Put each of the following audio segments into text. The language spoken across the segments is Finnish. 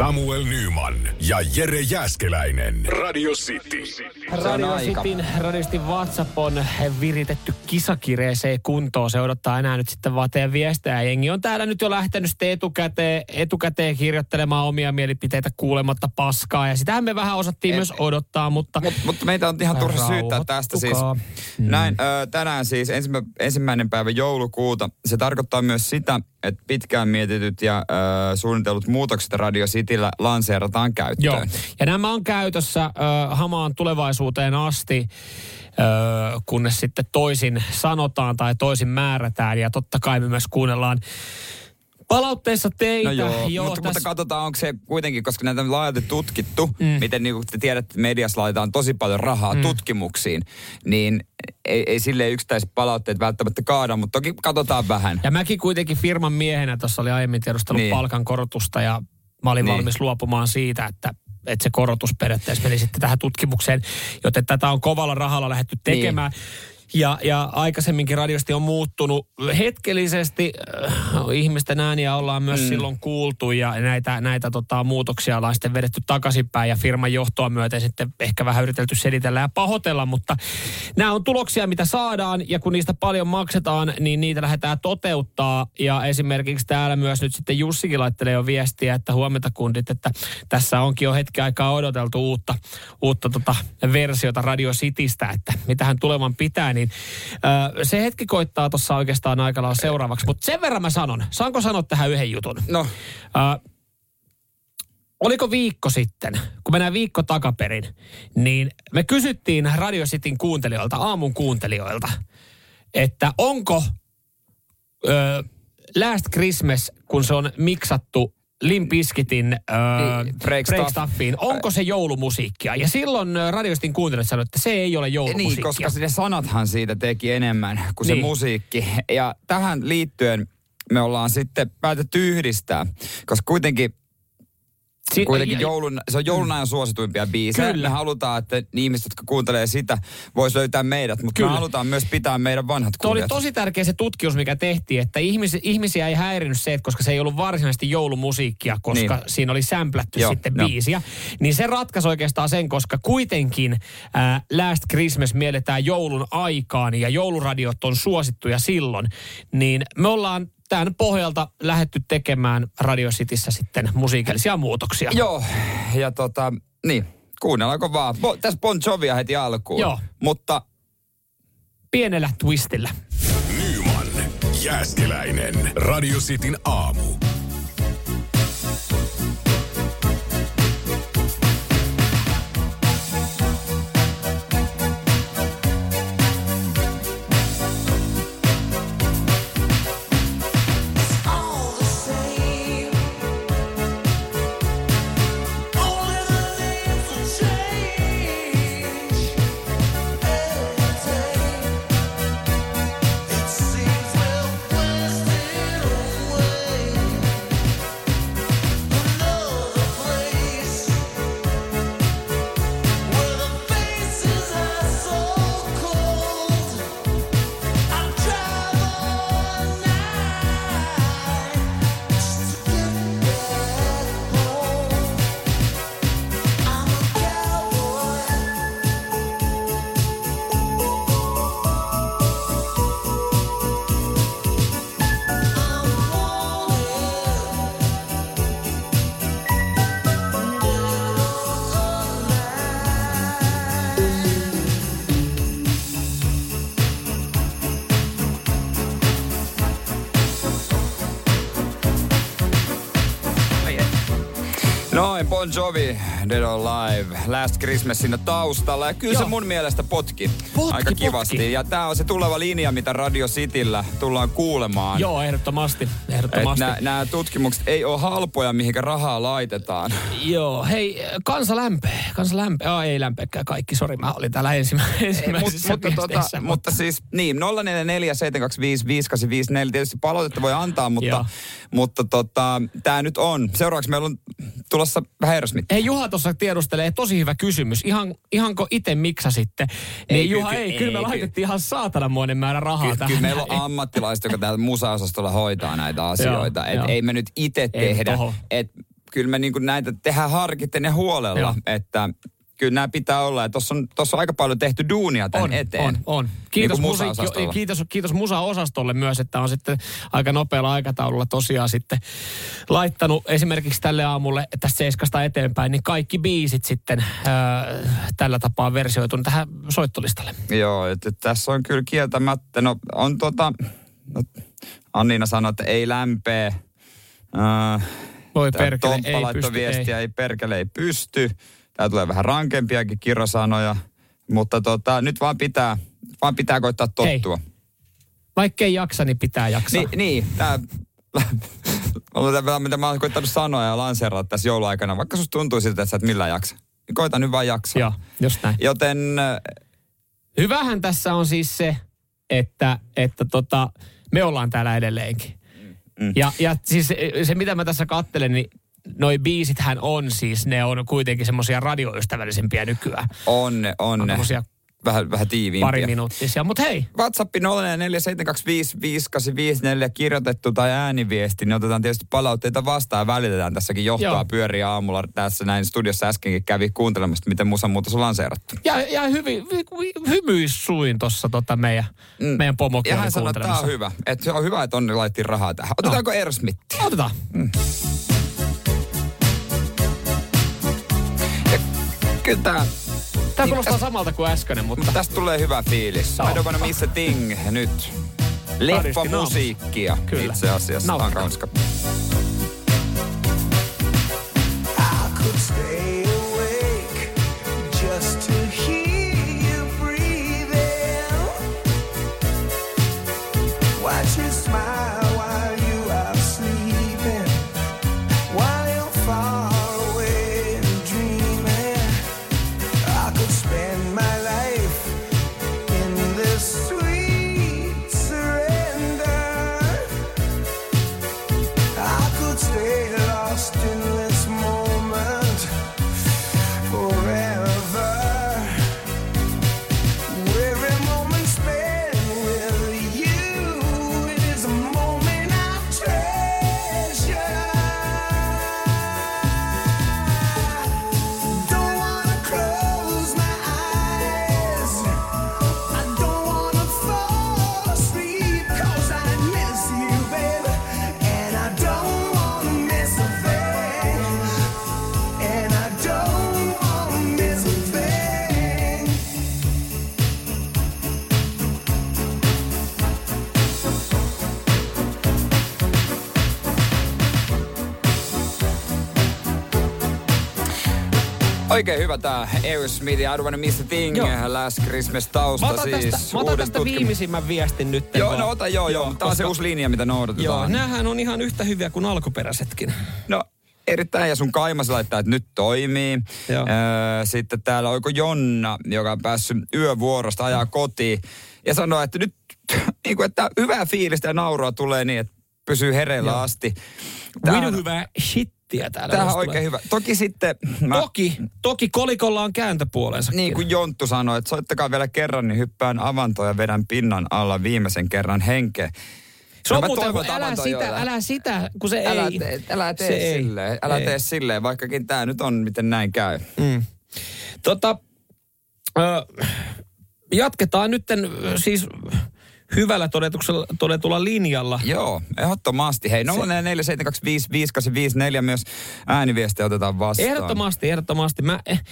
Samuel Nyman ja Jere Jäskeläinen. Radio City. Radio Cityn radistin WhatsApp on viritetty kisakireeseen kuntoon. Se odottaa enää nyt sitten vaan teidän viestejä. Jengi on täällä nyt jo lähtenyt sitten etukäteen, etukäteen kirjoittelemaan omia mielipiteitä kuulematta paskaa. Ja sitähän me vähän osattiin Et, myös odottaa, mutta... Mut, mutta meitä on ihan turha syyttää tästä siis. Mm. Näin, ö, tänään siis ensimmä, ensimmäinen päivä joulukuuta. Se tarkoittaa myös sitä, että pitkään mietityt ja ö, suunnitellut muutokset Radio Cityllä lanseerataan käyttöön. Joo, ja nämä on käytössä ö, hamaan tulevaisuuteen asti, ö, kunnes sitten toisin sanotaan tai toisin määrätään. Ja totta kai me myös kuunnellaan Palautteessa teitä. No joo, joo mutta, täs... mutta katsotaan, onko se kuitenkin, koska näitä on laajalti tutkittu, mm. miten niin kuin te tiedätte, mediassa laitetaan tosi paljon rahaa mm. tutkimuksiin, niin ei, ei sille yksittäiset palautteet välttämättä kaada, mutta toki katsotaan vähän. Ja mäkin kuitenkin firman miehenä, tuossa oli aiemmin tiedustellut niin. palkankorotusta ja mä olin niin. valmis luopumaan siitä, että että se korotus periaatteessa meni sitten tähän tutkimukseen, joten tätä on kovalla rahalla lähdetty tekemään. Niin. Ja, ja aikaisemminkin radiosti on muuttunut hetkellisesti. Äh, ihmisten ääniä ollaan myös mm. silloin kuultu ja näitä, näitä tota, muutoksia ollaan sitten vedetty takaisinpäin ja firman johtoa myöten sitten ehkä vähän yritelty selitellä ja pahoitella, mutta nämä on tuloksia, mitä saadaan ja kun niistä paljon maksetaan, niin niitä lähdetään toteuttaa ja esimerkiksi täällä myös nyt sitten Jussikin laittelee jo viestiä, että huomenta kundit, että tässä onkin jo hetki aikaa odoteltu uutta, uutta tota versiota Radio Citystä, että mitähän tulevan pitää, niin ö, se hetki koittaa tuossa oikeastaan aika lailla seuraavaksi. Mutta sen verran mä sanon. Saanko sanoa tähän yhden jutun? No. Ö, oliko viikko sitten, kun mennään viikko takaperin, niin me kysyttiin Radio Cityn kuuntelijoilta, aamun kuuntelijoilta, että onko ö, Last Christmas, kun se on miksattu Limpiskitin äh, niin, break, break stuffiin. Onko se joulumusiikkia? Ja silloin radiostin kuuntelijat sanoivat, että se ei ole joulumusiikkia. Niin, koska ne sanathan siitä teki enemmän kuin niin. se musiikki. Ja tähän liittyen me ollaan sitten päätetty yhdistää, koska kuitenkin Si- Kuitenkin joulun, se on joulun ajan suosituimpia biisejä. Kyllä. Me halutaan, että ihmiset, jotka kuuntelee sitä, vois löytää meidät, mutta Kyllä. me halutaan myös pitää meidän vanhat kuulijat. Tuo oli tosi tärkeä se tutkimus, mikä tehtiin, että ihmis, ihmisiä ei häirinyt se, että koska se ei ollut varsinaisesti joulumusiikkia, koska niin. siinä oli sämplätty Joo, sitten no. biisiä. Niin se ratkaisi oikeastaan sen, koska kuitenkin äh, Last Christmas mielletään joulun aikaan ja jouluradiot on suosittuja silloin. Niin me ollaan tämän pohjalta lähetty tekemään Radio Cityssä sitten musiikillisia muutoksia. Joo, ja tota, niin, kuunnellaanko vaan. Bo, tässä Bon Jovia heti alkuun. Joo. Mutta... Pienellä twistillä. Nyman, Jääskeläinen, Radio Cityn aamu. Bon Jovi, Dead or Alive, Last Christmas siinä taustalla. Ja kyllä Joo. se mun mielestä potki, potki aika kivasti. Potki. Ja tää on se tuleva linja, mitä Radio Cityllä tullaan kuulemaan. Joo, ehdottomasti. ehdottomasti. Nämä tutkimukset ei ole halpoja, mihinkä rahaa laitetaan. Joo, hei, kansa lämpee. Kansa lämpee. Oh, ei lämpeekään kaikki, sori, mä olin täällä ensimmä, ensimmäisessä Mut, mutta, tota, mutta siis, niin, 044 725 5854. Tietysti palautetta voi antaa, mutta, mutta tota, tää nyt on. Seuraavaksi meillä on tulossa vähän. Hei Juha tuossa tiedustelee, tosi hyvä kysymys. Ihan, ihanko itse miksasitte? Niin ei, Juha, ei, ei, kyllä me ei, laitettiin ihan saatanamoinen määrä rahaa ky- tähän. Kyllä meillä on ammattilaiset, jotka täällä musaosastolla hoitaa näitä asioita. Et ei me nyt itse tehdä. Et kyllä me niinku näitä tehdään harkitten ja huolella, Joo. että kyllä nämä pitää olla. Tuossa on, tossa on aika paljon tehty duunia tämän on, eteen. On, on. Kiitos, niin musiikki, kiitos, kiitos Musa-osastolle myös, että on sitten aika nopealla aikataululla tosiaan sitten laittanut esimerkiksi tälle aamulle tästä seiskasta eteenpäin, niin kaikki biisit sitten ää, tällä tapaa versioitunut tähän soittolistalle. Joo, että tässä on kyllä kieltämättä, no on tota, no, Anniina sanoi, että ei lämpee. Äh, Voi perkele, ei pysty, viestiä, ei. ei perkele, ei pysty. Tää tulee vähän rankempiakin kirosanoja, mutta tota, nyt vaan pitää, vaan pitää koittaa tottua. Hei. Vaikka ei jaksa, niin pitää jaksaa. Ni, niin, tää, mitä mä oon koittanut sanoa ja lanseerata tässä jouluaikana, vaikka susta tuntuu siltä, että sä et millään jaksa. Niin koita nyt vaan jaksaa. Joo, just näin. Joten... Hyvähän tässä on siis se, että, että tota, me ollaan täällä edelleenkin. Mm. Ja, ja siis se, mitä mä tässä kattelen, niin noi biisithän on siis, ne on kuitenkin semmoisia radioystävällisempiä nykyään. On ne, on, on ne. Vähän, vähän tiiviimpiä. Pari minuuttisia, mutta hei. WhatsApp 0447255854 kirjoitettu tai ääniviesti, niin otetaan tietysti palautteita vastaan ja välitetään tässäkin johtaa Joo. pyöriä aamulla tässä näin studiossa äskenkin kävi kuuntelemassa, miten musan muutos on lanseerattu. Ja, ja hyvin, hymyis suin tuossa tota meidän, mm. meidän pomokin Ja hän sanoi, että tämä on hyvä. Että se on hyvä, että onni laitettiin rahaa tähän. Otetaanko no. Aerosmith? Otetaan. Mm. Kyllä tää... Tää kuulostaa niin, samalta kuin äskeinen, mutta... Tästä tulee hyvä fiilis. No. I don't wanna miss a thing nyt. Leffa musiikkia itse asiassa. Nauttikaa. I Oikein hyvä tää Aerosmith, I don't wanna miss a thing, joo. Last Christmas tausta mä otan siis. Tästä, mä otan tästä tutkim... viimeisimmän viestin nyt. Joo, no ota joo, joo. Tää koska... on se uusi linja, mitä noudatetaan. Joo, näähän on ihan yhtä hyviä kuin alkuperäisetkin. No, erittäin. Ja sun kaimas laittaa, että nyt toimii. Joo. Öö, sitten täällä oiko Jonna, joka on päässyt yövuorosta ajaa kotiin. Ja sanoo, että nyt niin kuin, että hyvää fiilistä ja naurua tulee niin, että pysyy hereillä Joo. asti. Tämä on hyvä shit settiä täällä. Tämä on oikein tulee. hyvä. Toki sitten... Mä... Toki, toki kolikolla on kääntöpuolensa. Niin kuin Jonttu sanoi, että soittakaa vielä kerran, niin hyppään avantoon ja vedän pinnan alla viimeisen kerran henkeä. Se on no, muuten, kun älä sitä, älä sitä, kun se älä ei. Tee, älä tee se silleen, ei. älä ei. tee silleen, vaikkakin tämä nyt on, miten näin käy. Mm. Tota, ö, jatketaan nytten siis hyvällä todetulla linjalla. Joo, ehdottomasti. Hei, 0447255854 myös ääniviestiä otetaan vastaan. Ehdottomasti, ehdottomasti. Mä, eh,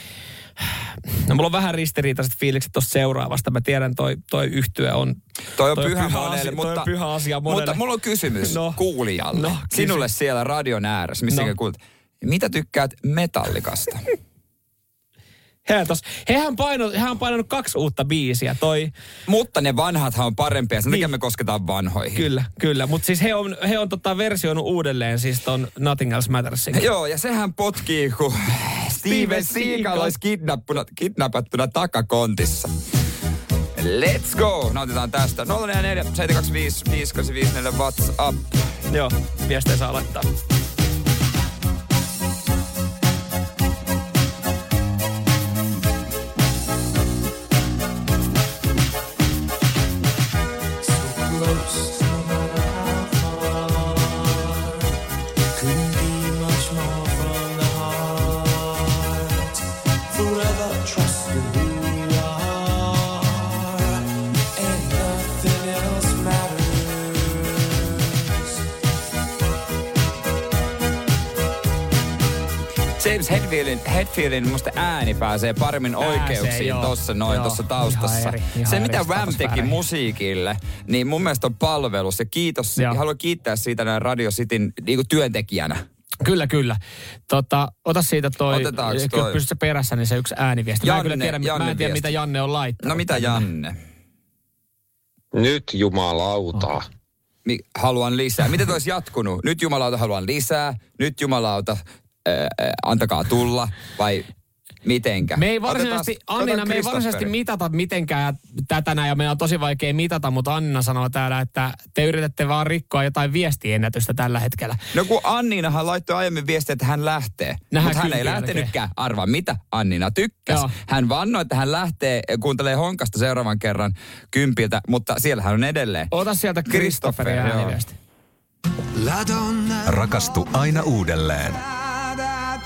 No mulla on vähän ristiriitaiset fiilikset tuosta seuraavasta. Mä tiedän, toi, toi yhtyö on... Toi on, toi pyhä, pyhä monelle, mutta, toi on pyhä asia monelle. Mutta mulla on kysymys no, kuulijalle. No, Sinulle kysy. siellä radion ääressä, missä no. kuulet. Mitä tykkäät metallikasta? He tos, hehän, paino, hehän on painanut kaksi uutta biisiä. Toi... Mutta ne vanhathan on parempia, sen niin. me kosketaan vanhoihin. Kyllä, kyllä. Mutta siis he on, he on tota versioinut uudelleen siis ton Nothing Else Mattersin. Joo, ja sehän potkii, kun Steven Seagal olisi kidnappattuna takakontissa. Let's go! Nautitaan tästä. 044 725 584 WhatsApp. Joo, viestejä saa laittaa. James Hetfieldin, Hetfieldin musta ääni pääsee paremmin oikeuksiin tuossa noin tuossa taustassa. Ihan eri, ihan se, mitä Ram teki musiikille, niin mun mielestä on palvelus. Ja kiitos, ja haluan kiittää siitä näin Radio Cityn niin työntekijänä. Kyllä, kyllä. Tota, ota siitä toi, Otetaanko toi? pystytkö perässä, niin se yksi ääniviesti. Janne, mä en kyllä tiedä, Janne mä en tiedä mitä Janne on laittanut. No mitä Janne? Nyt jumalauta. Oh. Haluan lisää. Miten olisi jatkunut? Nyt jumalauta haluan lisää. Nyt jumalauta äh, antakaa tulla vai mitenkä? Me ei varsinaisesti, Otetaan, Annina, me ei varsinaisesti mitata mitenkään tätä näin, ja meillä on tosi vaikea mitata, mutta Annina sanoo täällä, että te yritätte vaan rikkoa jotain viestiennätystä tällä hetkellä. No kun Anninahan laittoi aiemmin viestiä, että hän lähtee. mutta hän ei lähtenytkään. Arva mitä Annina tykkäsi. Joo. Hän vannoi, että hän lähtee, kuuntelee Honkasta seuraavan kerran kympiltä, mutta siellä hän on edelleen. Ota sieltä Kristofferin ääniviesti. Rakastu aina uudelleen.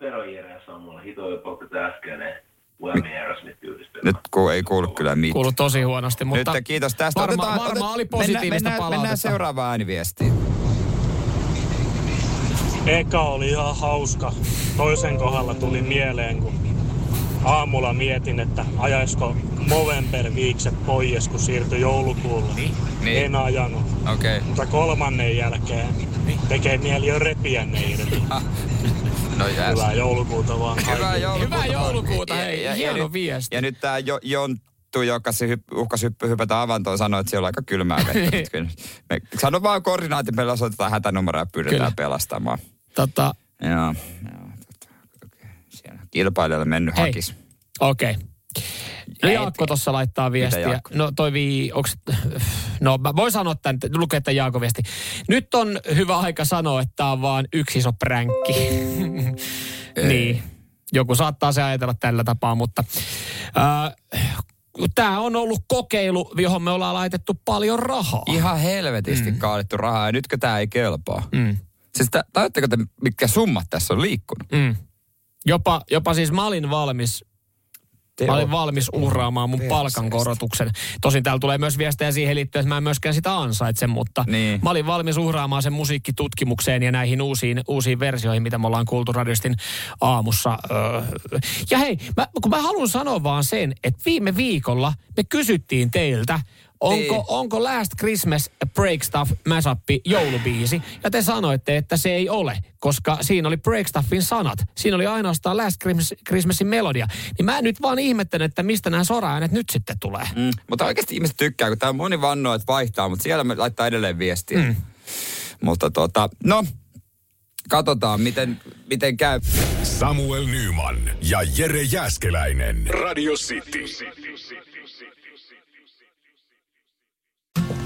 Pero Jere Sammulla hito jopa äskeinen Nyt kun ei kuulu kyllä mitään. Kuulu tosi huonosti, mutta... Nyt kiitos tästä. Varma, otetaan, otet... oli positiivista mennään, palautetta. Mennään seuraavaan ääniviestiin. Eka oli ihan hauska. Toisen kohdalla tuli mieleen, kun aamulla mietin, että ajaisiko Movember viikset pois, kun siirtyi joulukuulle. Niin? niin. En ajanut. Okay. Mutta kolmannen jälkeen niin. tekee mieli jo repiä ne irti. No yes. Hyvää joulukuuta vaan Hyvää joulukuuta. Hyvää joulukuuta, hei. Ja, hieno ja, viesti. Ja nyt tää jo, Jonttu, joka se hypp, uhkasi hypp, hypätä avantoon, sanoi, että siellä on aika kylmää vettä. me, sano vaan koordinaatin, meillä osoitetaan hätänumero ja pyydetään Kyllä. pelastamaan. Tota... Joo, joo. Tota, okay. Siellä kilpailijalle mennyt hei. hakis. Okei. Okay. No Jaakko tuossa laittaa viestiä. No toi vii, onks, no mä voin sanoa tämän, lukee tämän Jaakko viesti. Nyt on hyvä aika sanoa, että tämä on vaan yksi iso pränkki. niin, joku saattaa se ajatella tällä tapaa, mutta äh, tämä on ollut kokeilu, johon me ollaan laitettu paljon rahaa. Ihan helvetisti mm. kaadettu rahaa ja nytkö tämä ei kelpaa? Mm. Siis tajutteko te, mitkä summat tässä on liikkunut? Mm. Jopa, jopa siis mä olin valmis Mä olin valmis uhraamaan mun palkankorotuksen. Tosin täällä tulee myös viestejä siihen liittyen, että mä en myöskään sitä ansaitse, mutta niin. mä olin valmis uhraamaan sen musiikkitutkimukseen ja näihin uusiin, uusiin versioihin, mitä me ollaan kuultu radiostin aamussa. Ja hei, mä, kun mä haluan sanoa vaan sen, että viime viikolla me kysyttiin teiltä, Onko, niin. onko Last Christmas Break Stuff Masappi joulubiisi? Ja te sanoitte, että se ei ole, koska siinä oli Break Stuffin sanat. Siinä oli ainoastaan Last Christmas, Christmasin melodia. Niin mä nyt vaan ihmettelen, että mistä nämä sora-äänet nyt sitten tulee. Mm, mutta oikeasti ihmiset tykkää, kun tämä moni vannoo, että vaihtaa, mutta siellä me laittaa edelleen viestiä. Mm. Mutta tota, no, katsotaan miten, miten käy. Samuel Nyman ja Jere Jäskeläinen. Radio City.